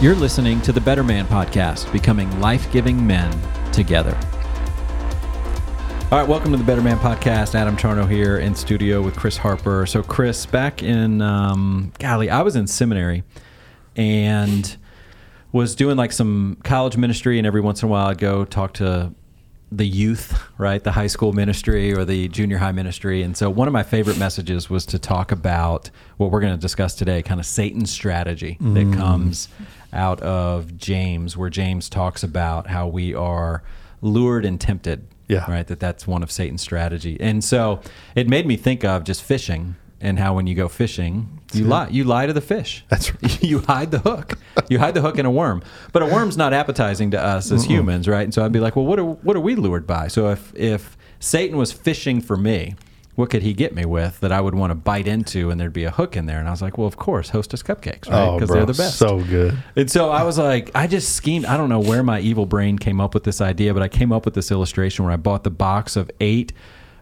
You're listening to the Better Man Podcast, becoming life giving men together. All right, welcome to the Better Man Podcast. Adam Charno here in studio with Chris Harper. So, Chris, back in, um, golly, I was in seminary and was doing like some college ministry, and every once in a while I'd go talk to the youth, right? The high school ministry or the junior high ministry. And so one of my favorite messages was to talk about what we're going to discuss today, kind of Satan's strategy that mm. comes out of James, where James talks about how we are lured and tempted. Yeah. Right. That that's one of Satan's strategy. And so it made me think of just fishing and how when you go fishing, you lie you lie to the fish. That's right. you hide the hook. You hide the hook in a worm. But a worm's not appetizing to us as humans, right? And so I'd be like, well, what are what are we lured by? So if if Satan was fishing for me, what could he get me with that I would want to bite into and there'd be a hook in there? And I was like, well, of course, Hostess cupcakes, right? Oh, Because bro, they're the best. so good. And so I was like, I just schemed. I don't know where my evil brain came up with this idea, but I came up with this illustration where I bought the box of eight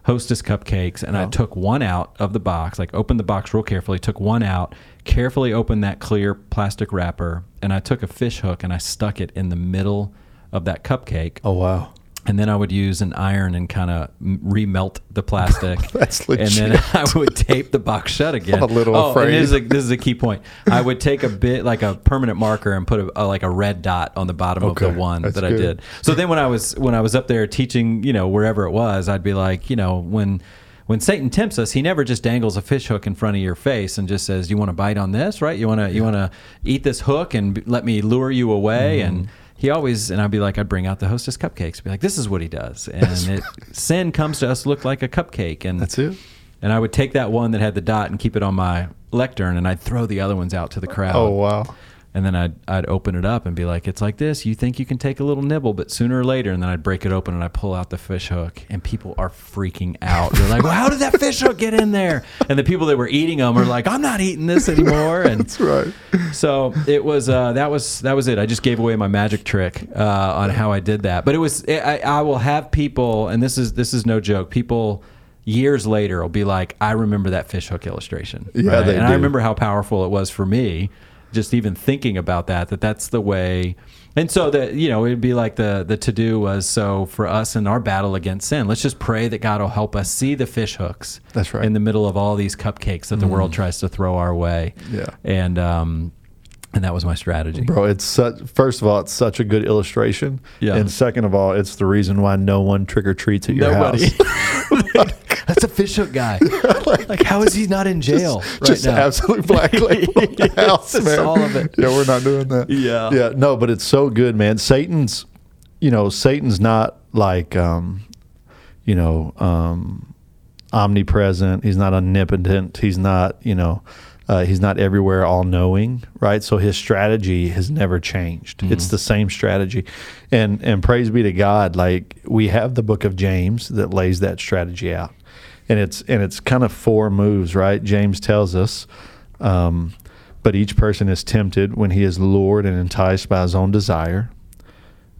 Hostess cupcakes and I oh. took one out of the box, like opened the box real carefully, took one out, carefully opened that clear plastic wrapper, and I took a fish hook and I stuck it in the middle of that cupcake. Oh wow. And then I would use an iron and kind of remelt the plastic. That's And then. I would tape the box shut again. I'm a little oh, afraid. And this, is a, this is a key point. I would take a bit like a permanent marker and put a, a- like a red dot on the bottom of the one that's that I did. So then when I was when I was up there teaching, you know, wherever it was, I'd be like, you know, when when Satan tempts us, he never just dangles a fish hook in front of your face and just says, "You want to bite on this, right? You want to you want to eat this hook and let me lure you away." Mm-hmm. And he always and I'd be like, I'd bring out the Hostess cupcakes, be like, "This is what he does," and it, sin comes to us look like a cupcake, and That's it. And I would take that one that had the dot and keep it on my lectern, and I'd throw the other ones out to the crowd. Oh wow. And then I'd, I'd open it up and be like, it's like this. You think you can take a little nibble, but sooner or later, and then I'd break it open and I pull out the fish hook, and people are freaking out. They're like, well, how did that fish hook get in there? And the people that were eating them are like, I'm not eating this anymore. And That's right. so it was uh, that was that was it. I just gave away my magic trick uh, on how I did that. But it was I, I will have people, and this is this is no joke. People years later will be like, I remember that fish hook illustration. Yeah, they and I remember how powerful it was for me. Just even thinking about that, that that's the way. And so that you know, it'd be like the the to do was so for us in our battle against sin. Let's just pray that God will help us see the fish hooks. That's right. In the middle of all these cupcakes that the world tries to throw our way. Yeah. And um, and that was my strategy. Bro, it's such first of all, it's such a good illustration. Yeah. And second of all, it's the reason why no one trick or treats at your Nobody. house. That's a fishhook guy. like, how is he not in jail right Just now? absolute black label house, Just man. all of it. Yeah, we're not doing that. Yeah. Yeah. No, but it's so good, man. Satan's you know, Satan's not like um, you know, um omnipresent. He's not omnipotent. He's not, you know, uh, he's not everywhere, all knowing, right? So his strategy has never changed. It's the same strategy, and and praise be to God. Like we have the book of James that lays that strategy out, and it's and it's kind of four moves, right? James tells us, um, but each person is tempted when he is lured and enticed by his own desire.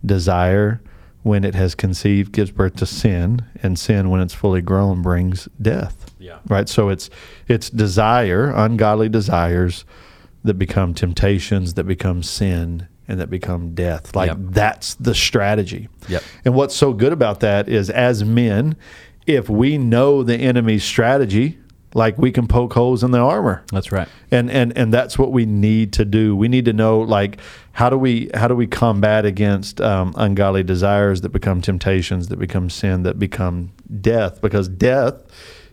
Desire, when it has conceived, gives birth to sin, and sin, when it's fully grown, brings death. Yeah. Right. So it's it's desire, ungodly desires, that become temptations, that become sin, and that become death. Like Yep. that's the strategy. Yep. And what's so good about that is, as men, if we know the enemy's strategy, like we can poke holes in the armor. That's right. and and and that's what we need to do. We need to know like how do we how do we combat against um, ungodly desires that become temptations that become sin that become death? Because death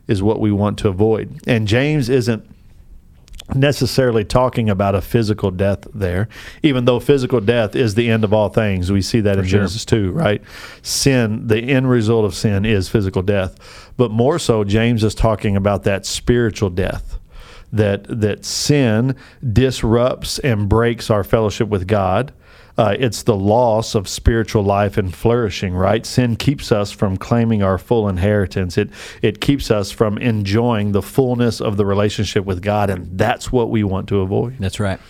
is what we want to avoid. And james isn't necessarily talking about a physical death there, even though physical death is the end of all things. We see that in sure. Genesis 2, right? Sin, the end result of sin is physical death. But more so, James is talking about that spiritual death. That, that sin disrupts and breaks our fellowship with God. Uh, it's the loss of spiritual life and flourishing, right? Sin keeps us from claiming our full inheritance. It it keeps us from enjoying the fullness of the relationship with God, and that's what we want to avoid. That's right.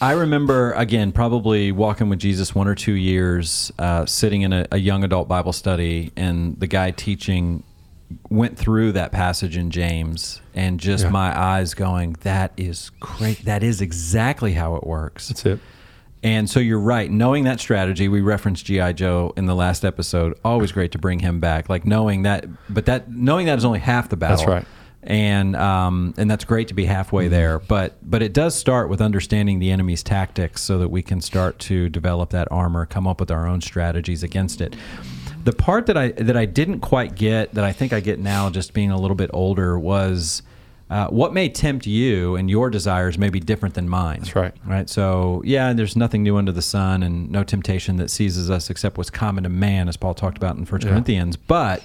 I remember again, probably walking with Jesus one or two years, uh, sitting in a, a young adult Bible study, and the guy teaching went through that passage in James, and just Yeah. my eyes going, "That is great. That is exactly how it works." That's it. And so you're right. Knowing that strategy, we referenced GI Joe in the last episode. Always great to bring him back. Like knowing that, but that knowing that is only half the battle. That's right. And um, and that's great to be halfway Mm-hmm. there. But but it does start with understanding the enemy's tactics, so that we can start to develop that armor, come up with our own strategies against it. The part that I that I didn't quite get, that I think I get now, just being a little bit older, was uh, what may tempt you and your desires may be different than mine. That's right. Right. So yeah, there's nothing new under the sun, and no temptation that seizes us except what's common to man, as Paul talked about in First Corinthians. But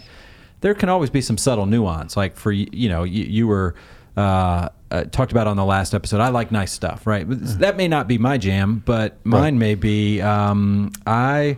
there can always be some subtle nuance. Like for you, you know, you, you were. Uh, uh, talked about on the last episode. I like nice stuff, right? But That may not be my jam, but mine may be. Um, I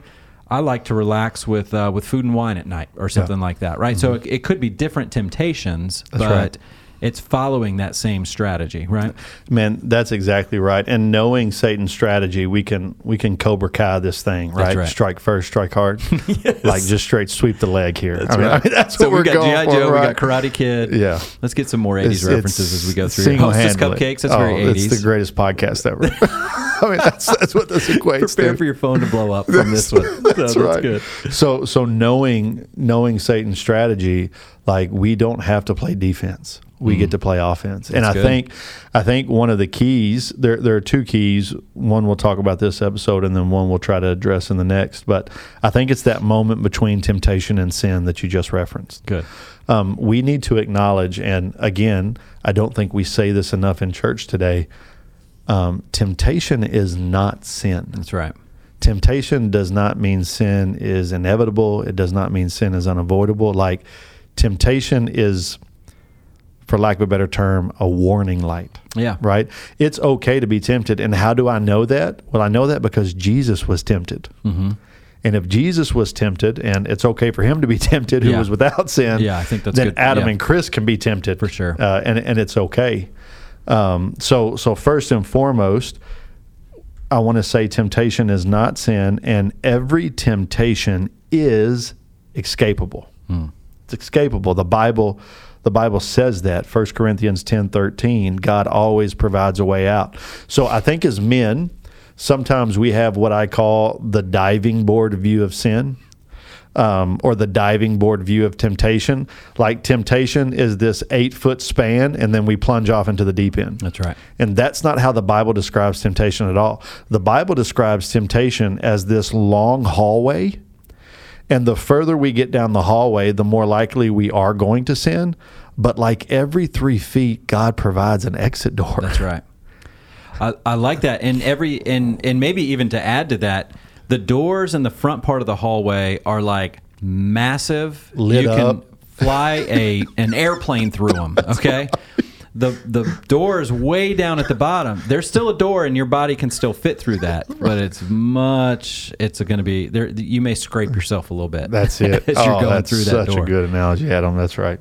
I like to relax with uh, with food and wine at night, or something like that, right? So it, it could be different temptations, but right. It's following that same strategy, right? Man, that's exactly right. And knowing Satan's strategy, we can we can Cobra Kai this thing, right? right. Strike first, strike hard, like just straight sweep the leg here. I, mean, I mean, that's so what we're we've got going GI for, Joe, right? we got Karate Kid. Yeah. let's get some more '80s It's- references it's as we go through. single-handedly- Hostess cupcakes. That's oh, very '80s. It's the greatest podcast ever. I mean, that's that's what this equates Prepare to. for your phone to blow up from this one. So That's that's right. good. So so knowing knowing Satan's strategy, like we don't have to play defense. We get to play offense. and I Mm. good. think I think one of the keys there there are two keys. One we'll talk about this episode and then one we'll try to address in the next. But I think it's that moment between temptation and sin that you just referenced. Good. Um, we need to acknowledge, and again, I don't think we say this enough in church today. Um, temptation is not sin. That's right. Temptation does not mean sin is inevitable. It does not mean sin is unavoidable. Like temptation is, for lack of a better term, a warning light. Yeah. Right? It's okay to be tempted. And how do I know that? Well, I know that because Jesus was tempted. Mm-hmm. And if Jesus was tempted, and it's okay for him to be tempted, who Yeah. was without sin, Yeah, I think that's then good. Adam Yeah. and Chris can be tempted For sure. uh, and and it's okay. Um, so so first and foremost, I want to say temptation is not sin, and every temptation is escapable. It's escapable. The Bible the Bible says that. 1 Corinthians ten thirteen, God always provides a way out. So I think as men, sometimes we have what I call the diving board view of sin. Um, or the diving board view of temptation. Like temptation is this eight foot span, and then we plunge off into the deep end. That's right. And that's not how the Bible describes temptation at all. The Bible describes temptation as this long hallway. And the further we get down the hallway, the more likely we are going to sin. But like every three feet, God provides an exit door. That's right. I, I like that, and every and and maybe even to add to that, the doors in the front part of the hallway are like massive. Lit you up. can fly a an airplane through them. Okay. The, the door is way down at the bottom. There's still a door, and your body can still fit through that, but it's much. It's going to be there. You may scrape yourself a little bit. That's it. as you're oh, going that's through that such door. a good analogy, Adam. That's right.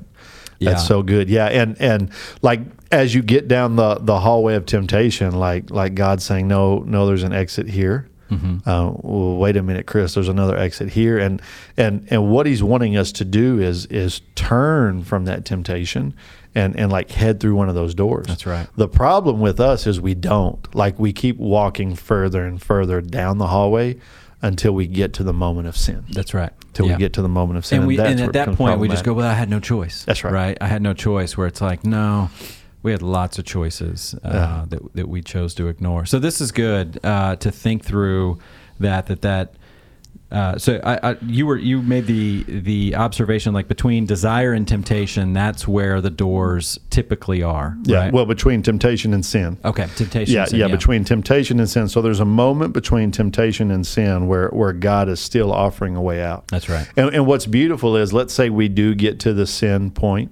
Yeah. That's so good. Yeah, and and like as you get down the the hallway of temptation, like like God saying, no, no, there's an exit here. Mm-hmm. Uh, well, wait a minute, Chris. There's another exit here, and and and what He's wanting us to do is is turn from that temptation and and like head through one of those doors. That's right. The problem with us is we don't. Like we keep walking further and further down the hallway until we get to the moment of sin That's right. till Yeah. we get to the moment of sin. and we that's and at that point we just go well i had no choice That's right. right i had no choice where it's like no we had lots of choices uh, Yeah. that, that we chose to ignore so this is good uh, to think through that that that uh, so I, I, you were you made the the observation like between desire and temptation that's where the doors typically are Yeah, right? well, between temptation and sin. okay temptation Yeah, sin, yeah, between temptation and sin. So there's a moment between temptation and sin where, where God is still offering a way out. that's right And, and what's beautiful is, let's say we do get to the sin point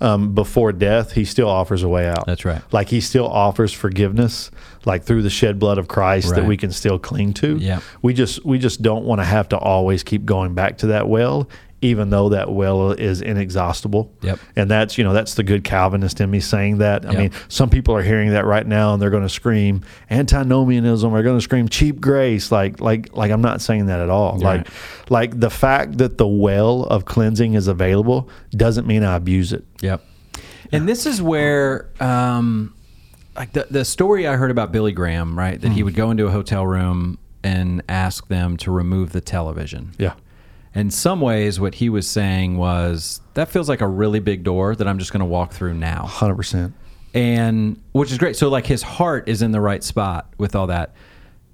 um, before death, He still offers a way out. That's right. Like He still offers forgiveness, like through the shed blood of Christ that we can still cling to. Yeah. We just we just don't want to have to always keep going back to that well, even though that well is inexhaustible. Yep. And that's you know that's the good Calvinist in me saying that. I Yep. mean, some people are hearing that right now and they're going to scream antinomianism. They're going to scream cheap grace. Like like like I'm not saying that at all. Right. Like like the fact that the well of cleansing is available doesn't mean I abuse it. Yep. And this is where um, like the the story I heard about Billy Graham, right? That he would go into a hotel room and ask them to remove the television. Yeah. In some ways, what he was saying was that feels like a really big door that I'm just going to walk through now, Hundred percent. and which is great. So like his heart is in the right spot with all that.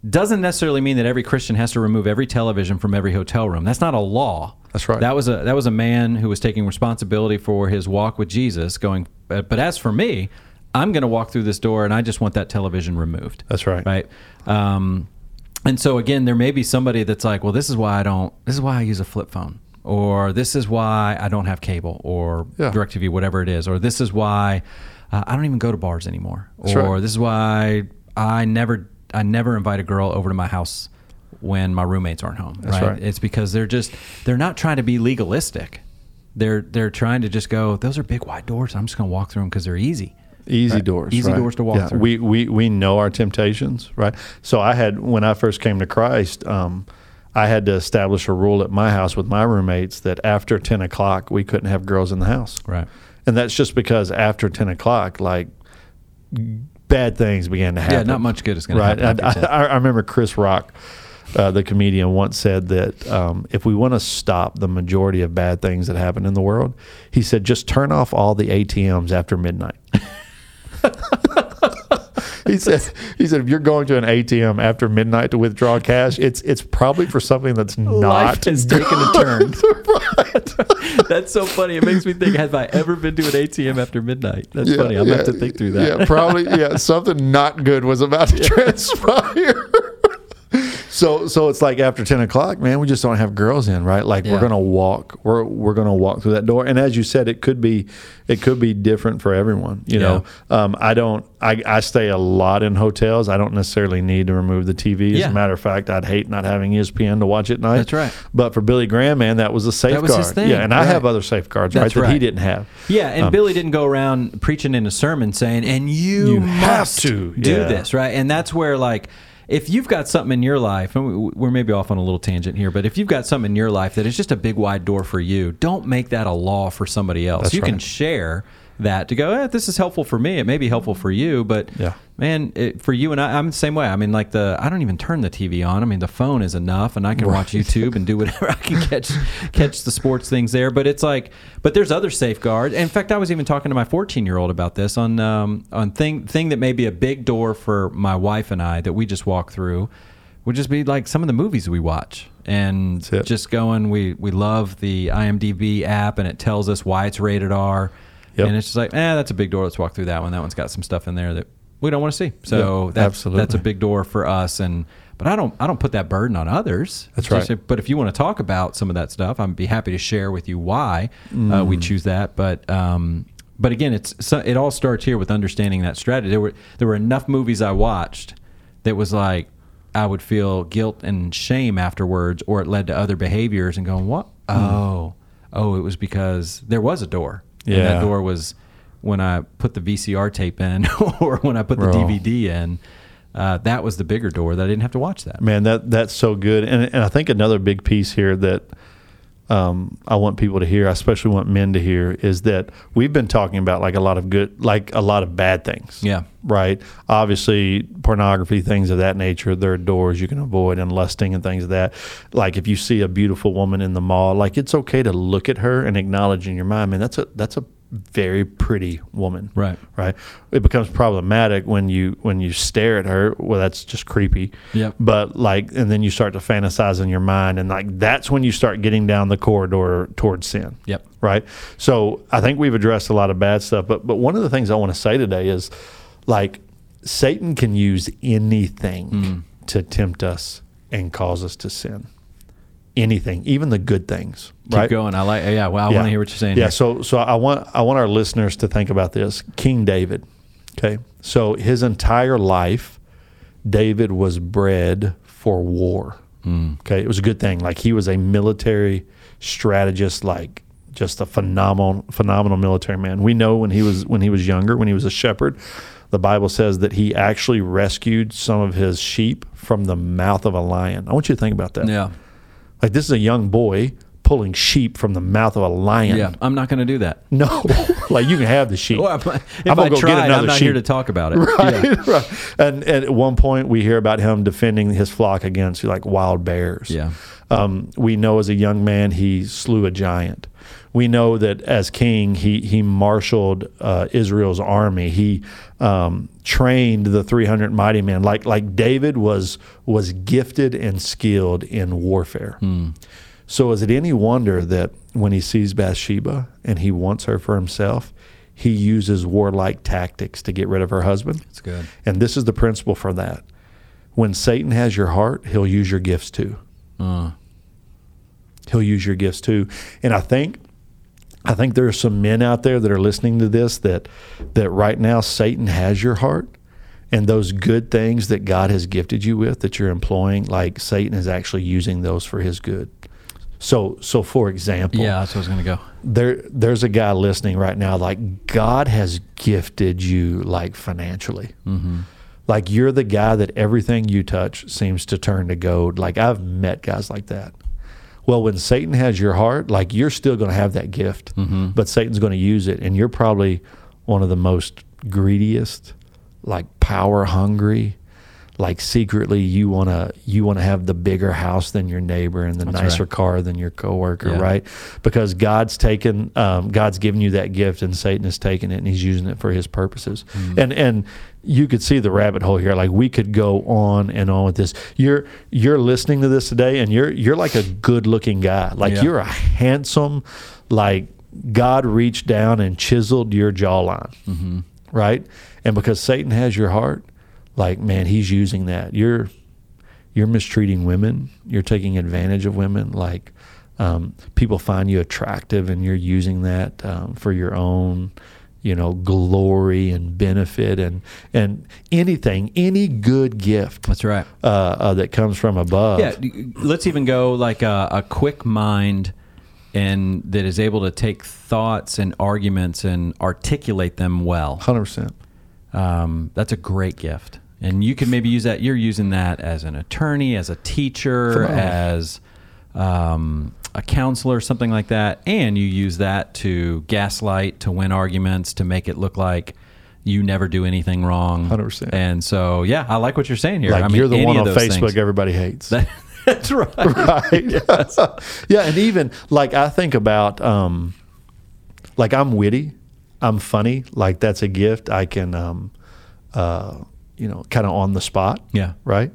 Doesn't necessarily mean that every Christian has to remove every television from every hotel room. That's not a law. That's right. That was a that was a man who was taking responsibility for his walk with Jesus. Going, but, but as for me, I'm going to walk through this door, and I just want that television removed. That's right. Right. Um, and so again, there may be somebody that's like, well, this is why I don't. This is why I use a flip phone, or this is why I don't have cable or Yeah. Directv, whatever it is, or this is why uh, I don't even go to bars anymore, That's or right. this is why I never I never invite a girl over to my house when my roommates aren't home. That's right. It's because they're just they're not trying to be legalistic. They're they're trying to just go. Those are big wide doors. I'm just going to walk through them because they're easy. Easy Right. doors. Easy right? doors to walk Yeah, through. We, we we know our temptations, right? So I had when I first came to Christ, um, I had to establish a rule at my house with my roommates that after ten o'clock we couldn't have girls in the house, Right. and that's just because after ten o'clock, like bad things began to happen. Yeah. Not much good is going right? to happen. I, I, I remember Chris Rock, uh, the comedian, once said that um, if we want to stop the majority of bad things that happen in the world, he said just turn off all the ATMs after midnight. He said he said if you're going to an ATM after midnight to withdraw cash, it's it's probably for something that's not Life has taken a turn. right. That's so funny. It makes me think: Have I ever been to an ATM after midnight? That's Yeah, funny. I'm yeah, have to think through that. Yeah, probably. Yeah, something not good was about to transpire. So, so it's like after ten o'clock, man, we just don't have girls in, right? Like Yeah. we're gonna walk, we're we're gonna walk through that door, and as you said, it could be, it could be different for everyone. You know, um, I don't, I, I stay a lot in hotels. I don't necessarily need to remove the TV. As Yeah. a matter of fact, I'd hate not having ESPN to watch at night. That's right. But for Billy Graham, man, that was a safeguard. was his thing, Yeah, and I have other safeguards, That's right, that he right. didn't have. Yeah, and Billy didn't go around preaching in a sermon saying, "And you, Um, You have to, do yeah. this," right? And that's where, like, if you've got something in your life, we're maybe off on a little tangent here, but if you've got something in your life that is just a big wide door for you, don't make that a law for somebody else. That's you can share that to go, eh, "This is helpful for me. It may be helpful for you, but Yeah. man, it, for you and I, I'm the same way. I mean, like the I don't even turn the TV on. I mean, the phone is enough, and I can watch YouTube and do whatever I can catch catch the sports things there. But it's like, but there's other safeguards. In fact, I was even talking to my 14 year old about this on um, on thing thing that may be a big door for my wife and I that we just walk through. Would just be like some of the movies we watch, and just going. We we love the IMDb app, and it tells us why it's rated R. Yep. And it's just like, eh, that's a big door. Let's walk through that one. That one's got some stuff in there that we don't want to see. So Yeah, that's absolutely. that's a big door for us. And but I don't I don't put that burden on others. That's Just- right. But if you want to talk about some of that stuff, I'd be happy to share with you why uh, Mm. we choose that. But um, but again, it's so, it all starts here with understanding that strategy. There were there were enough movies I watched that was like I would feel guilt and shame afterwards, or it led to other behaviors and going, what? Oh, oh, it was because there was a door. And Yeah. that door was when I put the VCR tape in or when I put the Bro. DVD in. Uh, that was the bigger door that I didn't have to watch that. Man, that that's so good, and and I think another big piece here that um, I want people to hear, I especially want men to hear, is that we've been talking about like a lot of good, like a lot of bad things. Yeah. Right. Obviously, pornography, things of that nature. There are doors you can avoid, and lusting and things of that. Like if you see a beautiful woman in the mall, like it's okay to look at her and acknowledge in your mind, man, that's a that's a very pretty woman. Right. Right. It becomes problematic when you when you stare at her. Well, that's just creepy. Yep. But like, and then you start to fantasize in your mind, and like that's when you start getting down the corridor towards sin. Yep. Right. So I think we've addressed a lot of bad stuff, but but one of the things I want to say today is, like, Satan can use anything Mm. to tempt us and cause us to sin. Anything, even the good things. Keep right. going. I like. Yeah. Well, I want to hear what you're saying. Yeah. here. So so I want I want our listeners to think about this. King David. Okay. So his entire life, David was bred for war. Hmm. Okay. It was a good thing. Like he was a military strategist, like just a phenomenal phenomenal military man. We know when he was when he was younger, when he was a shepherd, the Bible says that he actually rescued some of his sheep from the mouth of a lion. I want you to think about that. Yeah. Like this is a young boy pulling sheep from the mouth of a lion. Yeah. I'm not going to do that. No, like you can have the sheep. Well, if I'm gonna I go get tried, another I'm not here to talk about it. right, Yeah. right. And, and at one point, we hear about him defending his flock against like wild bears. Yeah. Um, we know as a young man he slew a giant. We know that as king he he marshaled uh, Israel's army. He um, trained the 300 mighty men. Like like David was was gifted and skilled in warfare. So is it any wonder that when he sees Bathsheba and he wants her for himself, he uses warlike tactics to get rid of her husband? It's good. And this is the principle for that. When Satan has your heart, he'll use your gifts too. Uh, He'll use your gifts too. And I think I think there are some men out there that are listening to this that that right now Satan has your heart and those good things that God has gifted you with that you're employing, like Satan is actually using those for his good. So so for example, yeah, that's what I was going to go. there there's a guy listening right now like god has gifted you like financially. Mm-hmm. Like you're the guy that everything you touch seems to turn to gold. Like i've met guys like that. Well when satan has your heart like you're still going to have that gift mm-hmm. but satan's going to use it and you're probably one of the most greediest like power hungry like secretly you want to you want to have the bigger house than your neighbor and the That's nicer right. car than your coworker, Yeah. right? Because God's taken, um, God's given you that gift, and Satan has taken it and he's using it for his purposes. Mm-hmm. And and you could see the rabbit hole here. Like we could go on and on with this. You're you're listening to this today, and you're you're like a good looking guy. Like Yeah. you're a handsome, like God reached down and chiseled your jawline, Mm-hmm. right? And because Satan has your heart, like man, he's using that. You're you're mistreating women. You're taking advantage of women. Like um, people find you attractive, and you're using that um, for your own, you know, glory and benefit, and and anything, any good gift That's right. uh, uh, that comes from above. Yeah, let's even go like a, a quick mind and that is able to take thoughts and arguments and articulate them well. hundred percent. Um, that's a great gift. And you can maybe use that. You're using that as an attorney, as a teacher, as um, a counselor, something like that. And you use that to gaslight, to win arguments, to make it look like you never do anything wrong. 100%. And so, yeah, I like what you're saying here. Like I mean, you're the one on Facebook things. everybody hates. That- that's right. right? yeah, and even like I think about, um, like I'm witty, I'm funny. Like that's a gift. I can, um, uh, you know, kind of on the spot. Yeah. Right.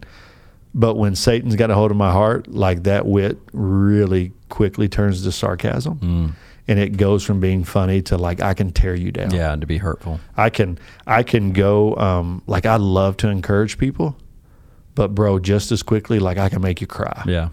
But when Satan's got a hold of my heart, like that wit really quickly turns to sarcasm, and it goes from being funny to like I can tear you down. Yeah, and to be hurtful. I can I can go um, like I love to encourage people, but bro, just as quickly like I can make you cry. Yeah.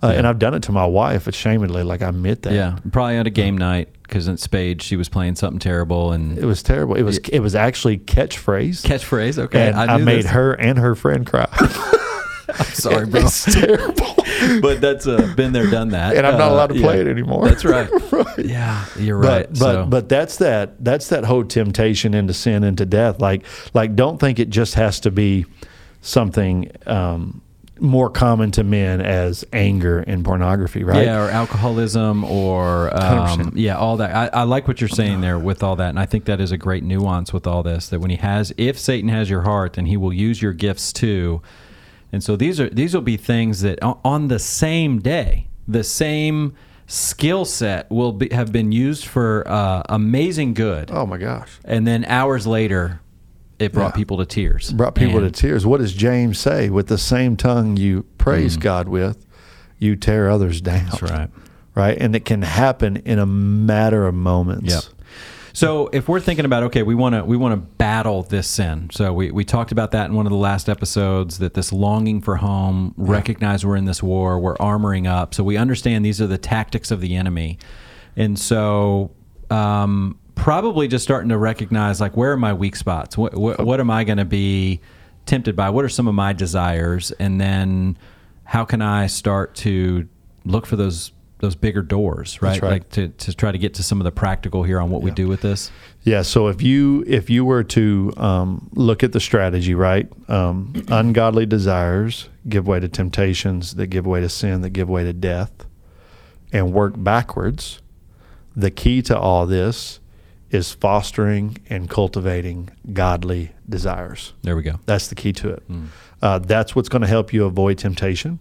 Uh, And I've done it to my wife ashamedly. Like I admit that. Yeah. Probably at a game night because in Spade she was playing something terrible and It was terrible. It was it was actually catchphrase. catchphrase. Okay. and I, knew made this. her and her friend cry. I'm sorry, bro. it's terrible. but that's uh, been there, done that. And I'm not Uh, allowed to play yeah. it anymore. That's right. Yeah, you're right. But but so, but that's that that's that whole temptation into sin into death. Like like don't think it just has to be something um, more common to men as anger and pornography, right? yeah, or alcoholism, or um, yeah, all that. I, I like what you're saying there with all that, and I think that is a great nuance with all this. That when he has, if Satan has your heart, then he will use your gifts too. And so these are these will be things that on the same day, the same skill set will be, have been used for uh, amazing good, Oh my gosh. and then hours later, it brought Yeah. people to tears. brought people And- to tears. What does James say? With the same tongue you praise God with, you tear others down. Mm. That's right. Right? And it can happen in a matter of moments. Yep. So if we're thinking about okay, we want to we want to battle this sin. So we, we talked about that in one of the last episodes that this longing for home, recognize we're in this war, we're armoring up. So we understand these are the tactics of the enemy. And so um, probably just starting to recognize like where are my weak spots? What what, what am I going to be tempted by? What are some of my desires? And then how can I start to look for those those bigger doors, right? right. Like to, to try to get to some of the practical here on what we do with this. Yeah. So if you if you were to um, look at the strategy, right? Um, ungodly desires give way to temptations that give way to sin that give way to death, and work backwards. The key to all this is fostering and cultivating godly desires. There we go. That's the key to it. Hmm. Uh, that's what's going to help you avoid temptation,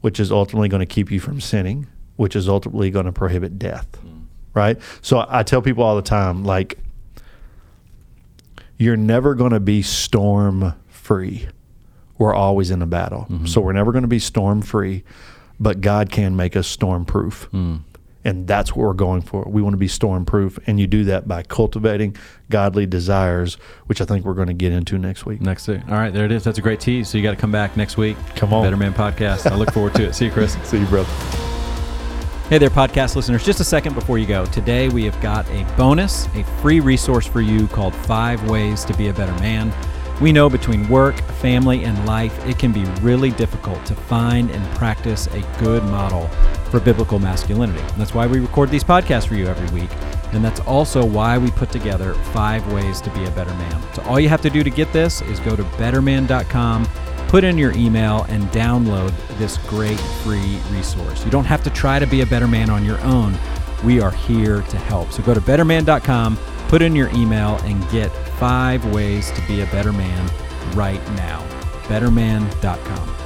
which is ultimately going to keep you from sinning, which is ultimately going to prohibit death. Hmm. Right? So I tell people all the time, like, you're never going to be storm free. We're always in a battle. Mm-hmm. So we're never going to be storm free, but God can make us storm proof. Hmm. And that's what we're going for. We want to be storm proof. And you do that by cultivating godly desires, which I think we're going to get into next week. Next week. All right, there it is. That's a great tease. So you got to come back next week. Come on. Better Man Podcast. I look forward to it. See you, Chris. See you, brother. Hey there, podcast listeners. Just a second before you go. Today we have got a bonus, a free resource for you called Five Ways to Be a Better Man. We know between work, family, and life, it can be really difficult to find and practice a good model for biblical masculinity. And That's why we record these podcasts for you every week. And that's also why we put together five ways to be a better man. So all you have to do to get this is go to betterman.com put in your email and download this great free resource. You don't have to try to be a better man on your own. We are here to help. So go to betterman.com, put in your email, and get five ways to be a better man right now. Betterman.com.